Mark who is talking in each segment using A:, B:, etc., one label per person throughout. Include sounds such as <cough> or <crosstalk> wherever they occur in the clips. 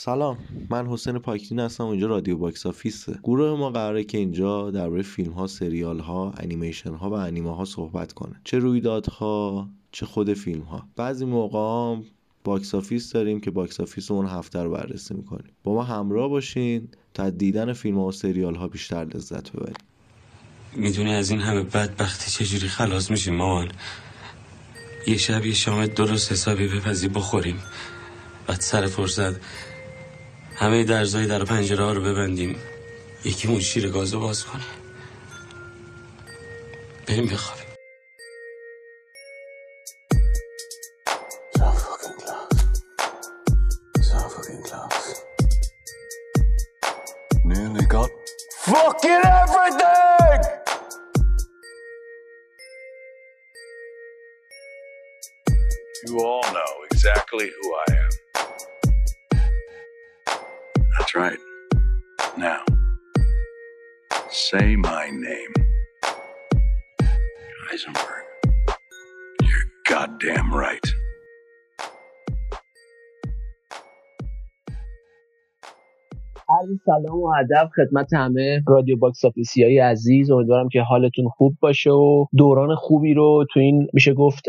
A: سلام من حسین پاکتین هستم و اینجا رادیو باکس آفیسه. گروه ما قراره که اینجا درباره فیلم ها سریال ها انیمیشن ها و انیمه ها صحبت کنه. چه رویدادها چه خود فیلم ها بعضی موقع box office داریم که box office اون هفته رو بررسی می‌کنیم. با ما همراه باشین تا دیدن فیلم ها و سریال ها بیشتر لذت ببریم.
B: می‌دونی از این همه بدبختی چجوری خلاص میشیم مامان؟ یه شب یه شام درست حسابی بپزی بخوریم. بعد سر فرصت همه درزای در پنجره ها رو ببندیم. یکیمون شیر گازو باز کنه. بریم بخوابیم.
C: Nearly got fucking everything!
D: You all know exactly who I am. That's right. Now, say my name. Heisenberg. You're goddamn right.
E: عرض سلام و ادب خدمت همه رادیو باکس آفیسی های عزیز امیدوارم که حالتون خوب باشه و دوران خوبی رو تو این میشه گفت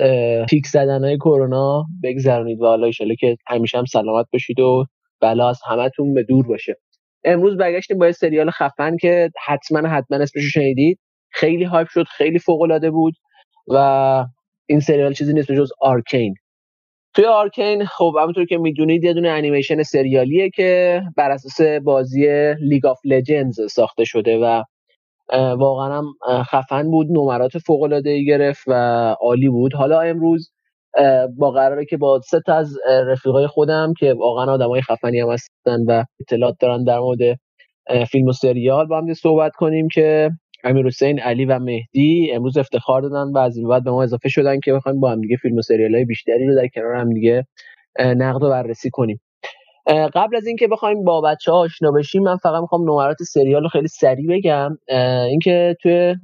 E: پیک زدن های کرونا بگذرونید و حالا که همیشه هم سلامت باشید و بلا از همتون به دور باشه. امروز برگشتیم با یه سریال خفن که حتما حتما اسمش شنیدید. خیلی hype شد خیلی فوق العاده بود و این سریال چیزی نیست جز آرکین. توی آرکین خب همونطور که می‌دونید یه دونه انیمیشن سریالیه که بر اساس بازی لیگ آف لجندز ساخته شده و واقعا هم خفن بود نمرات فوق العاده ای گرفت و عالی بود. حالا امروز با قراره که با سه تا از رفیقای خودم که واقعا آدمای خفنی هم هستن و اطلاعات دارن در مورد فیلم و سریال با هم صحبت کنیم که امیر حسین علی و مهدی امروز افتخار دادن و از این بعد به ما اضافه شدن که بخوایم با هم دیگه فیلم و سریال های بیشتری رو در کنار هم دیگه نقد و بررسی کنیم. قبل از اینکه بخوایم با بچه ها آشنا بشیم من فقط می‌خوام نمرات سریال رو خیلی سریع بگم. اینکه توی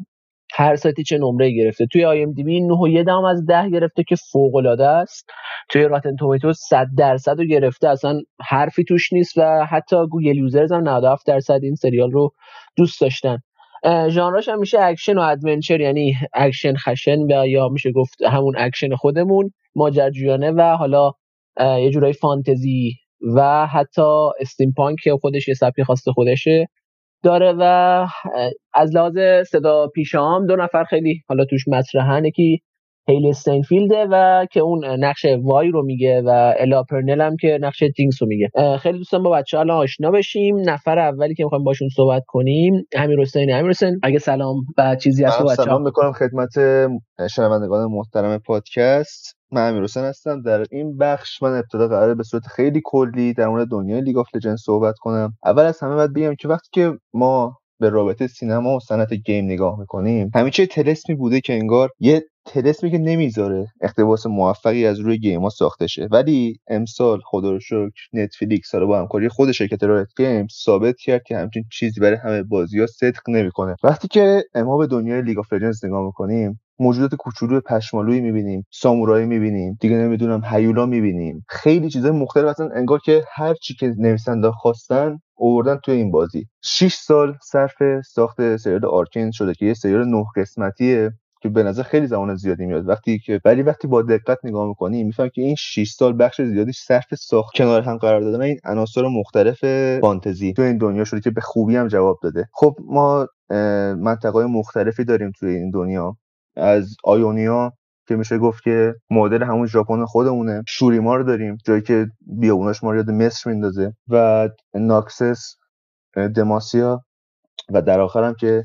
E: هر سایتی چه نمره گرفته. توی آی ام دی بی 9 دهم از 10 گرفته که فوق العاده است. توی راتن تومیتوز 100 درصد رو گرفته. اصلا حرفی توش نیست و حتی گوگل users هم 97 درصد این سریال رو دوست داشتن. ژانراش هم میشه اکشن و adventure یعنی اکشن خشن و یا میشه گفت همون اکشن خودمون ماجراجویانه و حالا یه جورایی فانتزی و حتی steampunk که خودش یه سبک خاص خودشه. داره و از لحاظ صدا پیشه هام دو نفر خیلی حالا توش مطرحن یکی هیلی استینفیلده و که اون نقش وای رو میگه و الا پرنل هم که نقش جینکس رو میگه. خیلی دوستان با بچه الان آشنا بشیم. نفر اولی که می‌خوایم باشون صحبت کنیم امیر حسین. امیر حسین اگه سلام و چیزی هست
F: بچه سلام می‌کنم خدمت شنوندگان محترم پادکست. من امیر حسین هستم. در این بخش من ابتدا قراره به صورت خیلی کلی در مورد دنیای لیگ آف لجند صحبت کنم. اول از همه باید بگم که وقتی که ما به رابطه سینما و صنعت game نگاه می‌کنیم چیز تلسمی بوده که انگار یه تلسمی که نمی‌ذاره اقتباس موفقی از روی game ها ساخته شه. ولی امسال خدا رو شکر نتفلیکس رو با همکاری خود شرکت رایوت گیمز ثابت کرد که همچین چیزی برای همه بازی ها صدق نمی‌کنه. وقتی که ما به دنیای لیگ آف لجندز نگاه می‌کنیم موجودات کوچولو پشمالویی می‌بینیم سامورایی می‌بینیم دیگه نمی‌دونم هیولا می‌بینیم. خیلی چیزای مختلف اصلا انگار که هر چی که نویسنده خواستن اووردن توی این بازی. 6 سال صرف ساخت سریال آرکین شده که یه سریال نه قسمتیه. که به نظر خیلی زمان زیادی میاد. وقتی که ولی وقتی با دقت نگاه می‌کنی میفهم که این 6 سال بخش زیادی صرف ساخت کنار هم قرار دادن این عناصر مختلف فانتزی. تو این دنیا شده که به خوبی هم جواب داده. خب ما منطقه مختلفی داریم توی این دنیا. از Ionia که میشه گفت که مدل همون ژاپن خودمونه. Shurima رو داریم جایی که بیابوناش ما رو یاد مصر میندازه. و Noxus Demacia. و در آخر هم که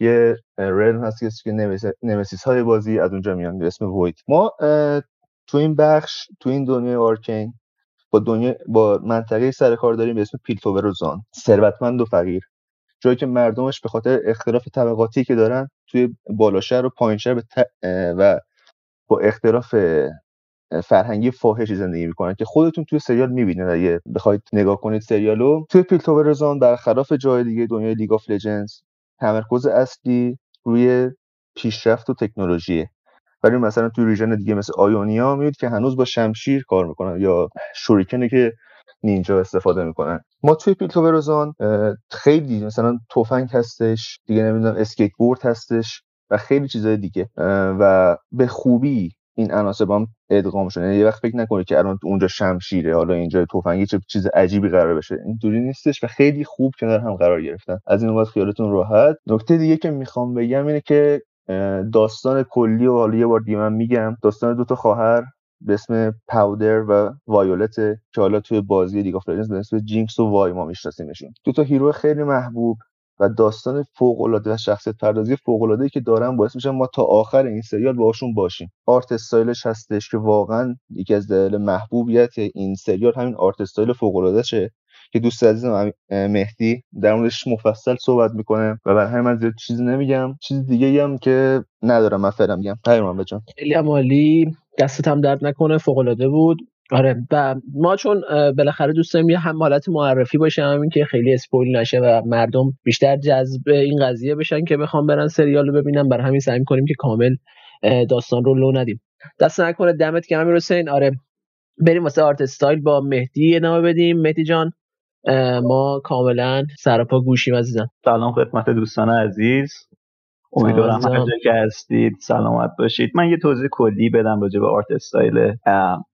F: یه realm هست که nemesis های بازی از اونجا میان به اسم Void ما تو این بخش تو این دنیای Arcane با دنیا با منطقه سر کار داریم به اسم Piltover و Zaun ثروتمند و فقیر. جایی که مردمش به خاطر اختلاف طبقاتی که دارن توی بالاشهر و پایینشهر به و با اختلاف فرهنگی فاحشی زندگی می‌کنن که خودتون توی سریال می‌بینید. اگه بخواید نگاه کنید سریالو توی Piltover Zaun برخلاف جای دیگه دنیای League of Legends تمرکز اصلی روی پیشرفت و تکنولوژیه ولی مثلا توی ریژن دیگه مثل آیونیا می‌بینید که هنوز با شمشیر کار می‌کنن یا شوریکنه که نینجا استفاده می‌کنن. ما توی پیلتو بروزان خیلی مثلا تفنگ هستش دیگه نمی‌دونم اسکیت بورد هستش و خیلی چیزای دیگه. و به خوبی این عناصر هم ادغام شده یعنی یه وقت فکر نکنید که الان اونجا شمشیره حالا اینجا تفنگی چه چیز عجیبی قرار بشه. اینطوری نیستش و خیلی خوب کنار هم قرار گرفتن. از این وقت خیالتون راحت. نکته دیگه که می‌خوام بگم اینه که داستان کلی و حالا یه بار دیگه من میگم. داستان دوتا خواهر به اسم Powder و Violet که حالا توی بازی League of به اسم Jinx و Vi ما میشناسیمشون. دو تا hero خیلی محبوب. و داستان فوق العاده و شخصیت پردازی فوق العاده که دارن باعث میشه ما تا آخر این سریال باشون باشیم. art style ش هستش که واقعا یکی از دلایل محبوبیت این سریال همین art style فوق العاده که دوست عزیزم مهدی در موردش مفصل صحبت می‌کنه و برای همین من زیاد چیزی نمیگم. چیز دیگه هم که ندارم من فعلا میگم. پیمان بجان
E: خیلی عالی. دستت هم درد نکنه فوق العاده بود. آره و ما چون بالاخره دوست داریم یه هم حالت معرفی باشه همین که خیلی اسپویل نشه و مردم بیشتر جذب این قضیه بشن که بخوام برن سریال رو ببینن برای همین سعی کنیم که کامل داستان رو لو ندیم. دست نکنه دمت که همین حسین. آره بریم واسه آرت استایل با مهدی ادامه بدیم. مهدی جان ما کاملا سرپا گوشیم عزیزم.
G: سلام خدمت دوستان عزیز. امیدوارم هر جا که هستید سلامت باشید. من یه توضیح کلی بدم راجع به art style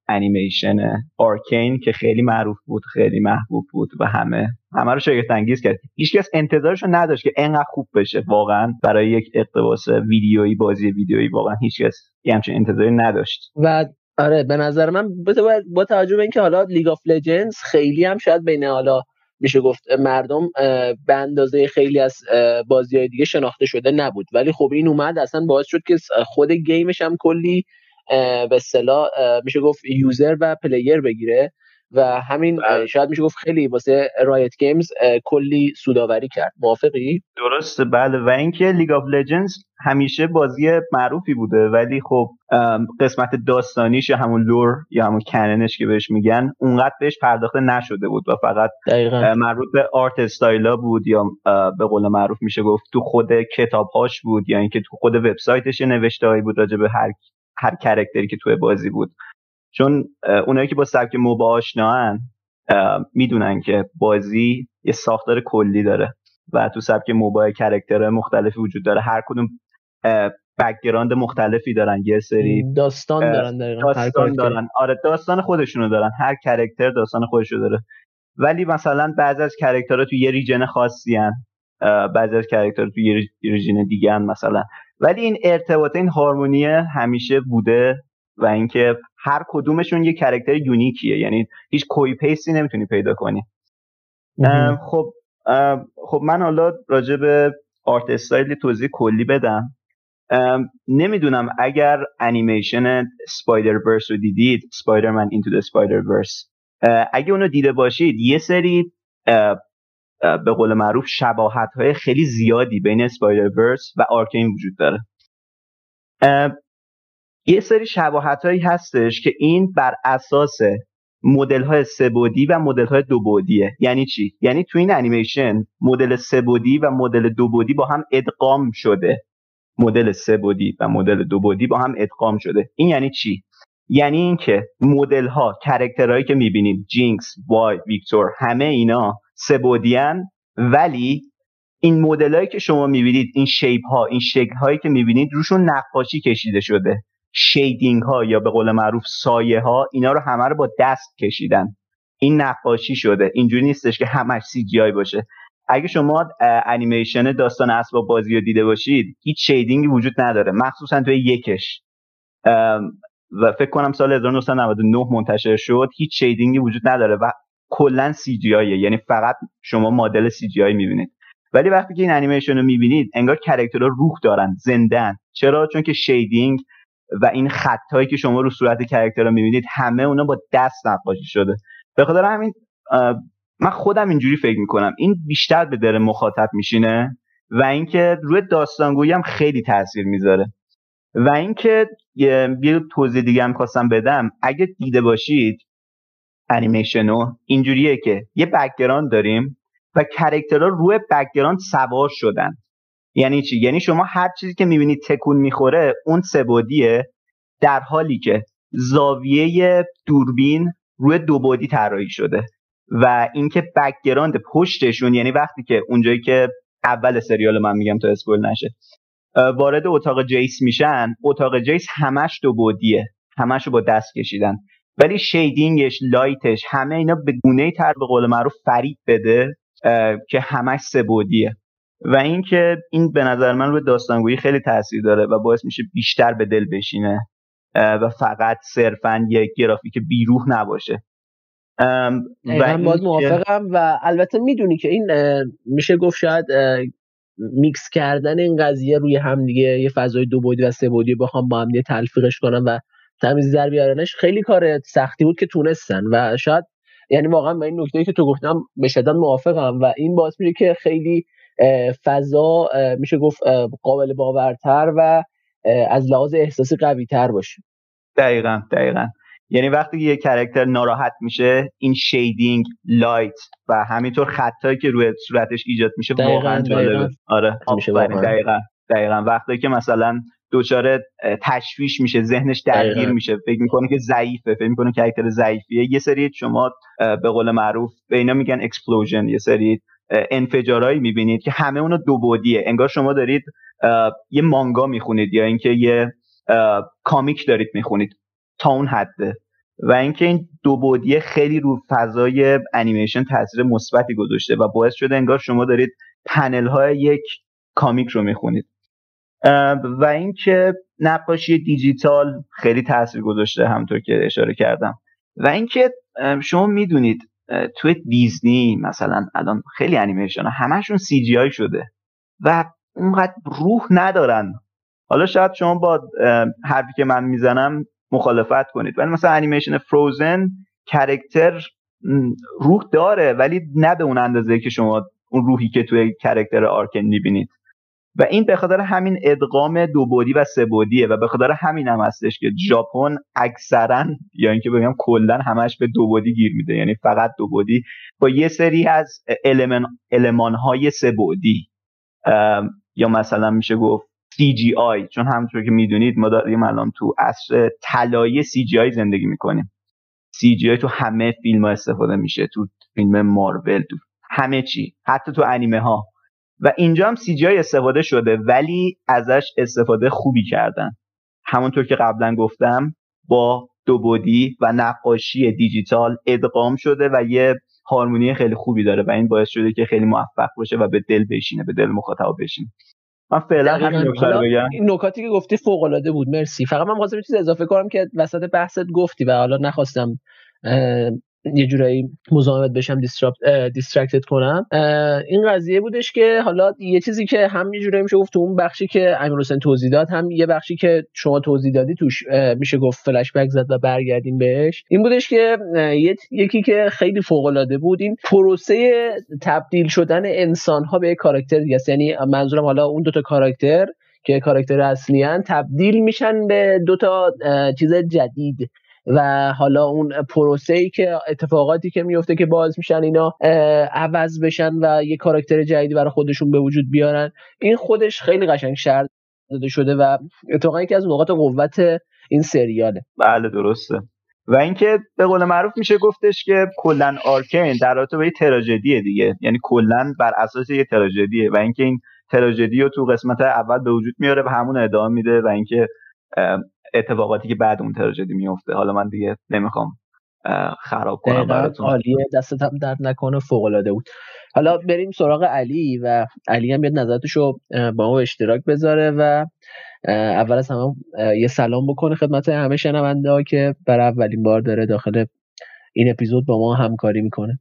G: انیمیشن Arcane که خیلی معروف بود خیلی محبوب بود و همه همه رو شگفت انگیز کرد. هیچکس انتظارش رو نداشت که انقدر خوب بشه. واقعا برای یک اقتباس ویدیویی بازی ویدیویی واقعا هیچکس یه همچین انتظاری نداشت.
E: و آره به نظر من با توجه به اینکه حالا League of Legends خیلی هم شاید بین حالا میشه گفت مردم به اندازه خیلی از بازی های دیگه شناخته شده نبود. ولی خب این اومد اصلا باعث شد که خود game ش هم کلی به اصطلاح میشه گفت user و player بگیره و همین بله. شاید میشه گفت خیلی واسه Riot Games کلی سوداوری کرد. موافقی؟
G: درسته بله. و اینکه League of Legends همیشه بازی معروفی بوده ولی خب قسمت داستانیش یا همون lore یا همون canon ش که بهش میگن اونقدر بهش پرداخته نشده بود و فقط مربوط به art style ا بود یا به قول معروف میشه گفت تو خود کتابهاش بود یا اینکه تو خود وبسایتش نوشته بود راجع به هر هر character ی که توی بازی بود. چون اونایی که با سبک MOBA آشناهن می‌دونن که بازی یه ساختار کلی داره و تو سبک MOBA character های مختلفی وجود داره. هر کدوم background مختلفی دارن یه سری
E: داستان دارن
G: داستان دارن. آره داستان خودشونو دارن. هر character داستان خودشو داره. ولی مثلا بعضی از character ها تو یه region خاصی هن. بعضی از character ها تو یه region دیگه هن مثلا. ولی این ارتباط این هارمونی همیشه بوده و اینکه هر کدومشون یه character unique یه. یعنی هیچ copy paste ی نمی‌تونی پیدا کنی. خب خب من حالا راجع به art style توضیح کلی بدم. نمی‌دونم اگر انیمیشن Spider-Verse رو دیدید Man Into the Spider-Verse اگه اونو دیده باشید یه سری به قول معروف شباهت های خیلی زیادی بین Spider-Verse و Arcane وجود داره. یه سری شباهت هایی هستش که این بر اساس مدل های سه بعدی و مدل های دو یعنی چی؟ یعنی تو این انیمیشن مدل سه بعدی و مدل دو بعدی با هم ادغام شده. مدل سه بعدی و مدل دو بعدی با هم ادغام شده. این یعنی چی؟ یعنی اینکه مدل ها character هایی که می‌بینیم Jinx Vi Viktor همه اینا سه بعدیان ولی این مدلایی که شما می‌بینید این shape ها این شکل هایی که می‌بینید روشون نقاشی کشیده شده. shading ها یا به قول معروف سایه ها اینا رو همه رو با دست کشیدن. این نقاشی شده. اینجوری نیستش که همش CGI باشه. اگه شما انیمیشن داستان اسباب بازی رو دیده باشید هیچ shading ی وجود نداره. مخصوصا توی یکش. و فکر کنم سال 1999 منتشر شد هیچ shading ی وجود نداره. و کلا CGI ه. یعنی فقط شما مدل CG می‌بینید. ولی وقتی که این انیمیشن رو می‌بینید انگار character ها روح دارن زندن چرا؟ چون که shading و این خطهایی که شما رو صورت character رو می‌بینید همه اونا با دست نقاشی شده. به خاطر همین من خودم اینجوری فکر می‌کنم. این بیشتر به دل مخاطب میشینه و اینکه روی داستانگویی هم خیلی تاثیر می‌ذاره. و اینکه یه توضیح دیگه هم خواستم بدم. اگه دیده باشید انیمیشنو اینجوریه که یه background داریم و character ها روی background سوار شدن. یعنی چی؟ یعنی شما هر چیزی که می‌بینید تکون می‌خوره اون سه بعدیه در حالی که زاویه دوربین روی دو بعدی طراحی شده و اینکه background پشتشون یعنی وقتی که اونجایی که اول سریال من میگم تا spoil نشه وارد اتاق Jayce میشن اتاق Jayce همش دو بعدیه همش رو با دست کشیدن. ولی shading ش light ش همه اینا به گونه تر به قول معروف فرید بده که همش سه بعدیه و اینکه این به نظر من روی داستانگویی خیلی تاثیر داره و باعث میشه بیشتر به دل بشینه و فقط صرفا یک گرافیک بیروح نباشه.
E: و بله موافقم و البته می‌دونی که این میشه گفت شاید میکس کردن این قضیه روی هم دیگه یه فضای دو بودی و سه بودی بخوام با هم دیگه تلفیقش کنم و تمیز در بیارنش خیلی کار سختی بود که تونستن و شاید یعنی واقعا با این نکته که تو گفتم به شدت موافقم و این باعث میشه که خیلی فضا میشه گفت قابل باورتر و از لحاظ احساسی قوی تر باشه.
G: دقیقا دقیقا. یعنی وقتی یه character ناراحت میشه این shading light و همینطور خطایی که روی صورتش ایجاد میشه واقعا جالبه. آره دقیقا دقیقا. وقتی که مثلا دچار تشویش میشه ذهنش درگیر میشه. فکر می‌کنه که ضعیفه فکر می‌کنه character ضعیفیه. یه سری شما به قول معروف به اینا میگن explosion یه سری انفجارهایی می‌بینید که همه اونو دو بعدیه. انگار شما دارید یه مانگا می‌خونید یا اینکه یه comic دارید می‌خونید تا اون حده. و اینکه این دو بعدیه خیلی رو فضای انیمیشن تاثیر مثبتی گذاشته و باعث شده انگار شما دارید پنل های یک comic رو می‌خونید. و اینکه نقاشی دیجیتال خیلی تاثیر گذاشته همونطور که اشاره کردم. و اینکه شما می‌دونید توی دیزنی مثلا الان خیلی انیمیشن همشون CGI شده و اونقدر روح ندارن. حالا شاید شما با حرفی که من می‌زنم مخالفت کنید. ولی مثلا انیمیشن Frozen character روح داره ولی نه به اون اندازه که شما اون روحی که توی character Arcane می‌بینید. و این به خاطر همین ادغام دو بعدی و سه بعدیه و به خاطر همین هم هستش که ژاپن اکثرا یا اینکه بگم کلا همش به دو بعدی گیر میده. یعنی فقط دو بعدی. با یه سری از المان های سه بودی. یا مثلا میشه گفت CGI چون همونطور که می‌دونید ما داریم الان تو عصر طلایی CGI زندگی می‌کنیم. CGI تو همه فیلم ها استفاده میشه. تو فیلم مارول تو همه چی. حتی تو انیمه ها و اینجا هم CGI استفاده شده ولی ازش استفاده خوبی کردن. همونطور که قبلا گفتم با دو بودی و نقاشی دیجیتال ادغام شده و یه هارمونی خیلی خوبی داره و این باعث شده که خیلی موفق باشه و به دل بشینه به دل مخاطب بشینه. من فعلا همین بگم.
E: این نکاتی که گفتی فوق العاده بود مرسی. فقط من خواستم چیز اضافه کنم که وسط بحثت گفتی و حالا نخواستم یه جورایی مزاحمت بشم دیسترکتد کنم. این قضیه بودش که حالا یه چیزی که هم یه جورایی میشه گفت تو اون بخشی که امیر حسین توضیح داد هم یه بخشی که شما توضیح دادی توش میشه گفت فلش بک زد و برگردیم بهش. این بودش که یکی که خیلی فوق العاده بود این پروسه تبدیل شدن انسان ها به کاراکتر دیگه یعنی منظورم حالا اون دوتا کاراکتر که کاراکتر اصلی تبدیل میشن به دوتا چیز جدید. و حالا اون پروسه ای که اتفاقاتی که میفته که باز میشن اینا عوض بشن و یه کاراکتر جدیدی برای خودشون به وجود بیارن. این خودش خیلی قشنگ شرط داده شده و اتفاقا یکی از نقاط قوت این سریاله.
G: بله درسته. و اینکه به قول معروف میشه گفتش که کلا آرکین در رابطه با یه تراژدیه دیگه. یعنی کلا بر اساس یه تراژدیه و اینکه این تراژدی رو تو قسمت اول به وجود میاره و همون ادامه میده و اینکه اتفاقاتی که بعد اون تراژدی میفته. حالا من دیگه نمی‌خوام خراب کنم براتون.
E: عالیه. دستت هم درد نکنه فوق العاده بود. حالا بریم سراغ علی و علی هم بیاد نظراتشو با ما اشتراک بذاره و اول از همه یه سلام بکنه خدمت همه شنونده ها که برای اولین بار داره داخل این اپیزود با ما همکاری می‌کنه.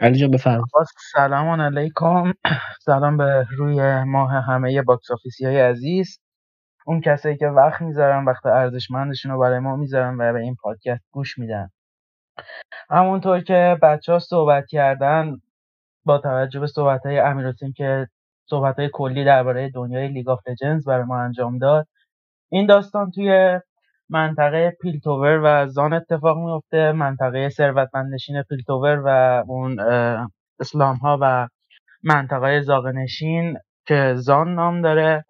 E: علی جان بفرمایید
H: سلام علیکم. <clears throat> سلام به روی ماه همه Box Office ی های عزیز. اون کسایی که وقت می‌ذارن وقت ارزشمندشون رو برای ما می‌ذارن و به این پادکست گوش میدن. همونطور که بچه ها صحبت کردن با توجه به صحبت های امیر که صحبت های کلی درباره دنیای League of Legends برای ما انجام داد این داستان توی منطقه Piltover و Zaun اتفاق میفته منطقه ثروتمندنشین Piltover و اون slum ها و منطقه زاغه‌نشین. که Zaun نام داره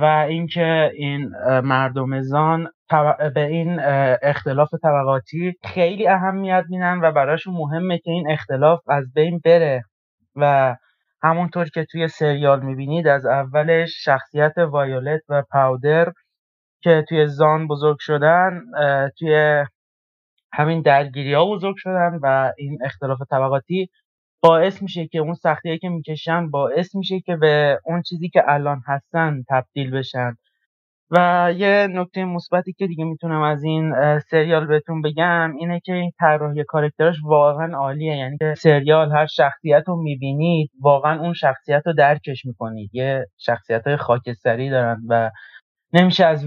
H: و اینکه این مردم Zaun به این اختلاف طبقاتی خیلی اهمیت میدن و براشون مهمه که این اختلاف از بین بره. و همونطور که توی سریال می‌بینید از اولش شخصیت وایولت و پاودر که توی زان بزرگ شدن توی همین درگیری ها بزرگ شدن و این اختلاف طبقاتی باعث میشه که اون سختی که می‌کشن باعث میشه که به اون چیزی که الان هستن تبدیل بشن. و یه نکته مثبتی که دیگه می‌تونم از این سریال بهتون بگم اینه که این طراحی کارکترش واقعا عالیه. یعنی که سریال هر شخصیت رو می‌بینید واقعا اون شخصیت رو درکش می‌کنید. یه شخصیت های خاکستری دارن و نمیشه از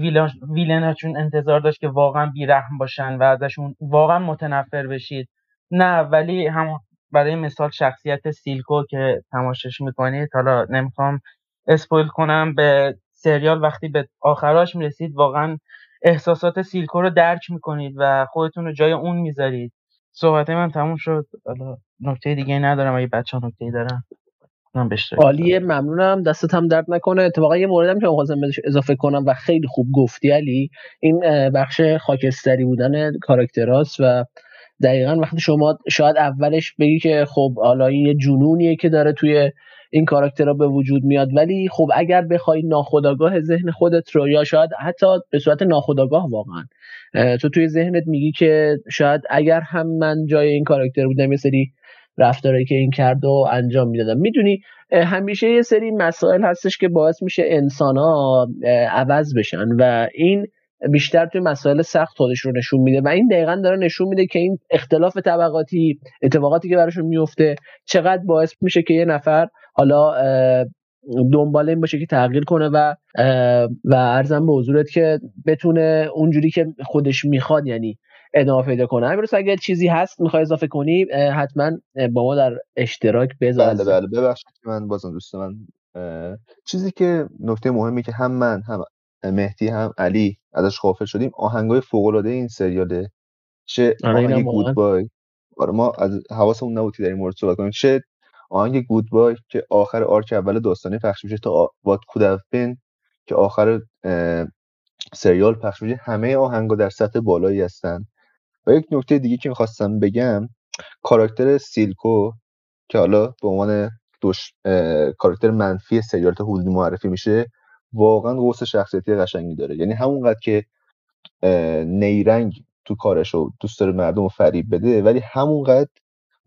H: ویلناشون انتظار داشت که واقعا بیرحم باشن و ازشون واقعا متنفر بشید. نه ولی هم برای مثال شخصیت سیلکو که تماشاش می‌کنید حالا نمی‌خوام اسپویل کنم به سریال وقتی به آخراش می‌رسید واقعا احساسات سیلکو رو درک می‌کنید و خودتون رو جای اون می‌ذارید. صحبت من تموم شد. حالا نکته دیگه ندارم. اگه بچه ها نکته دارم.
E: عالیه ممنونم. دستت هم درد نکنه. اتفاقا یه موردم که می‌خواستم بهش اضافه کنم و خیلی خوب گفتی علی این بخش خاکستری بودن کاراکتراست و دقیقا وقتی شما شاید اولش بگی که خب حالا یه جنونیه که داره توی این کاراکترها به وجود میاد ولی خب اگر بخوای ناخداگاه ذهن خودت رو یا شاید حتی به صورت ناخداگاه واقعا تو توی ذهنت میگی که شاید اگر هم من جای این کاراکتر بودم یه سری رفتاری که این کرد و انجام می‌دادم. می‌دونی همیشه یه سری مسائل هستش که باعث میشه انسان ها عوض بشن و این بیشتر توی مسائل سخت خودش رو نشون میده. و این دقیقا داره نشون میده که این اختلاف طبقاتی اتفاقاتی که براشون میفته چقدر باعث میشه که یه نفر حالا دنبال این باشه که تغییر کنه و و ارزم به حضورت که بتونه اونجوری که خودش می‌خواد یعنی ادامه پیدا کنه. امروز اگر چیزی هست می‌خوای اضافه کنی حتما با ما در اشتراک بذار.
F: بله بله. ببخشید من بازم دوست من چیزی که نکته مهمی که هم من هم مهدی هم علی ازش غافل شدیم. آهنگای فوق العاده این سریاله. چه
E: آره،
F: آهنگ گود بای آره ما از حواسمون نبود در این مورد صحبت کنیم. چه آهنگ گود بای که آخر آرک اول داستانی پخش میشه تا وات کود که آخر سریال پخش میشه. همه آهنگا در سطح بالایی هستن. و یک نکته دیگه که می‌خواستم بگم کاراکتر سیلکو که حالا به عنوان دوش کاراکتر منفی سریال تا حدودی معرفی میشه. واقعا قوس شخصیتی قشنگی داره. یعنی همونقدر که نیرنگ تو کارش رو دوست داره مردم رو فریب بده ولی همونقدر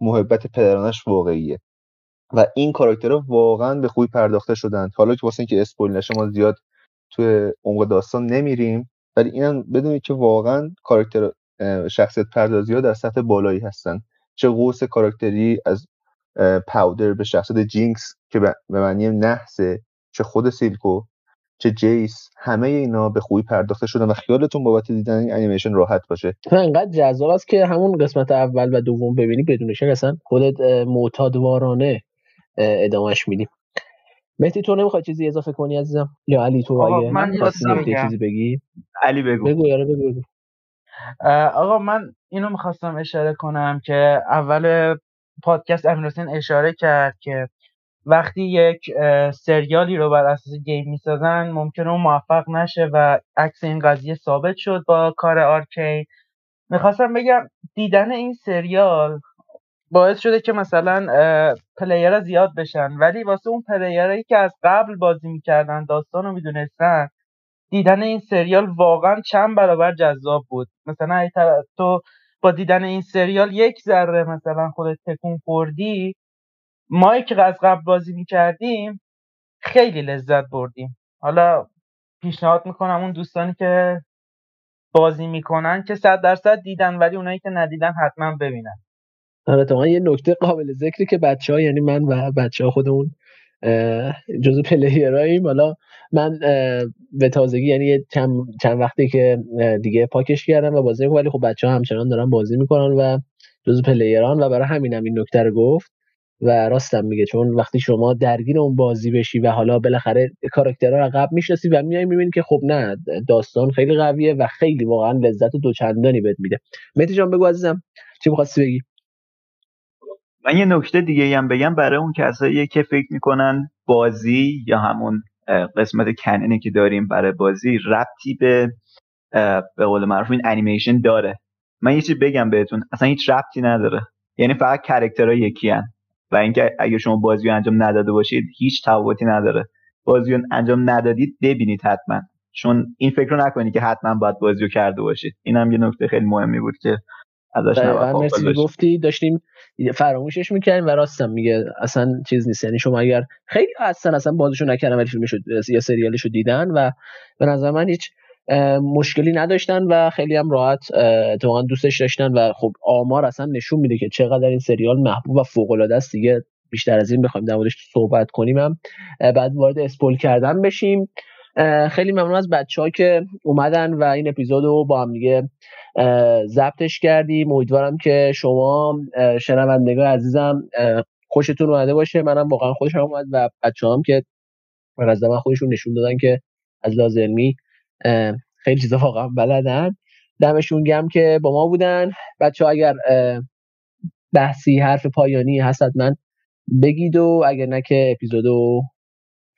F: محبت پدرانش واقعیه. و این کاراکترها واقعا به خوبی پرداخته شدن. حالا که واسه اینکه اسپویل نشه ما زیاد تو عمق داستان نمیریم. ولی اینم بدونید که واقعا کاراکتر شخصیت پردازی ها در سطح بالایی هستن. چه قوس کاراکتری از پاودر به شخصیت جینکس که به معنی نحسه چه خود سیلکو چه جیس. همه اینا به خوبی پرداخته شدن و خیالتون بابت دیدن این انیمیشن راحت باشه.
E: انقدر جذاب است که همون قسمت اول و دوم ببینی بدون شک اصلا خودت معتادوارانه ادامهش میدیم مهدی تو نمی‌خوای چیزی اضافه کنی عزیزم؟ یا علی تو اگه
H: من
E: چیزی بگی؟
G: علی بگو.
E: بگو یاره بگو, بگو.
H: آقا من اینو می‌خواستم اشاره کنم که اول پادکست امیر اشاره کرد که وقتی یک سریالی رو بر اساس game می‌سازن ممکنه اون موفق نشه و عکس این قضیه ثابت شد با کار Arcane می‌خواستم بگم دیدن این سریال باعث شده که مثلا player ها زیاد بشن. ولی واسه اون player هایی که از قبل بازی می‌کردن داستان رو می‌دونستن دیدن این سریال واقعا چند برابر جذاب بود. مثلا تو با دیدن این سریال یک ذره مثلا خودت تکون خوردی ما که از قبل بازی می‌کردیم خیلی لذت بردیم. حالا پیشنهاد می‌کنم اون دوستانی که بازی می‌کنن که صد درصد دیدن ولی اونایی که ندیدن حتما ببینن.
E: آره یه نکته قابل ذکری که بچه ها یعنی من و بچه ها خودمون جزو پلیراییم حالا من به تازگی یعنی چند, چند وقتی که دیگه پاکش کردم و بازی ولی خب بچه ها همچنان دارن بازی می‌کنن و جزو پلیران و برای همینم این نکته رو گفت. و راستم میگه چون وقتی شما درگیر اون بازی بشی و حالا بالاخره کاراکترها رو قبل می‌شناسی و میای می‌بینی که خب نه داستان خیلی قویه و خیلی واقعا لذت دوچندانی بهت میده. مهدی جان بگو عزیزم چی می‌خواستی بگی؟
G: من یه نکته دیگه هم بگم برای اون کسایی که فکر می‌کنن بازی یا همون قسمت کننی که داریم برای بازی ربطی به به قول معروف این انیمیشن داره. من یه چیز بگم بهتون اصلا هیچ ربطی نداره. یعنی فقط کرکترها یکی هن. و اینکه اگه شما بازی انجام نداده باشید هیچ تفاوتی نداره. بازی انجام ندادید ببینید حتما. چون این فکر رو نکنید که حتما باید بازی رو کرده باشید. این هم یه نکته خیلی مهمی بود که ازش
E: مرسی گفتی. داشتیم فراموشش می‌کردیم و راستم میگه اصلا چیز نیست. یعنی شما اگر خیلی اصلا اصلا بازیشو نکردن ولی فیلمشو یا سریالشو دیدن و به نظر من هیچ مشکلی نداشتن و خیلی هم راحت اتفاقا دوستش داشتن و خب آمار اصلا نشون میده که چقدر این سریال محبوب و فوق العاده است. دیگه بیشتر از این بخوایم در موردش صحبت کنیم هم. بعد وارد اسپول کردن بشیم. خیلی ممنون از بچه ها که اومدن و این اپیزود رو با هم دیگه ضبطش کردیم. امیدوارم که شما شنوندگان عزیزم خوشتون اومده باشه. منم واقعا خوشم اومد و بچه که از من خودشون نشون دادن که از لازمی خیلی چیزا واقعا بلدن. دمشون گم که با ما بودن. بچه ها اگر بحثی حرف پایانی هست من بگید و اگر نه که اپیزودو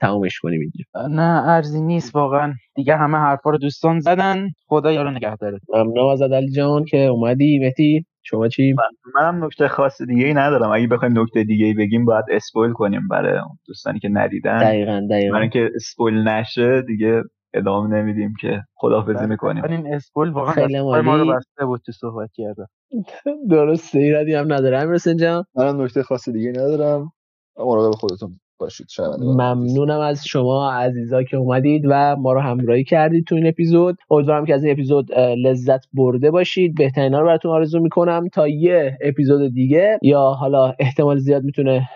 E: تمامش کنیم اینجا.
H: نه ارزی نیست واقعا. دیگه همه حرفا رو دوستان زدن. خدا یارو نگه داره
E: ممنون از علی جان که اومدی. متی شما چی؟
G: منم نکته خاص دیگه ای ندارم. اگه بخوایم نکته دیگه ای بگیم باید اسپویل کنیم برای دوستانی که ندیدن.
E: دقیقاً دقیقاً.
G: برای اینکه اسپویل نشه دیگه ادامه نمیدیم که خدافظی می‌کنیم.
H: این اسپول واقعا خیلی ما رو بسته بود تو صحبت کرده
E: درسته ایرادی هم نداره. امیر جان؟
F: منم نکته خاص دیگه ندارم. مراقب خودتون باشید
E: ممنونم از شما عزیزا که اومدید و ما رو همراهی کردید تو این اپیزود. امیدوارم که از این اپیزود لذت برده باشید. بهترین رو براتون آرزو می‌کنم. تا یه اپیزود دیگه یا حالا احتمال زیاد می‌تونه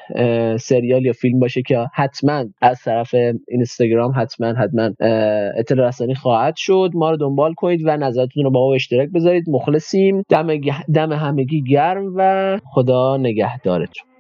E: سریال یا فیلم باشه که حتما از طرف اینستاگرام حتما حتما اطلاع رسانی خواهد شد. ما رو دنبال کنید و نظرتون رو با ما اشتراک بذارید. مخلصیم. دم, دم همگی گرم و خدا نگهدارتون.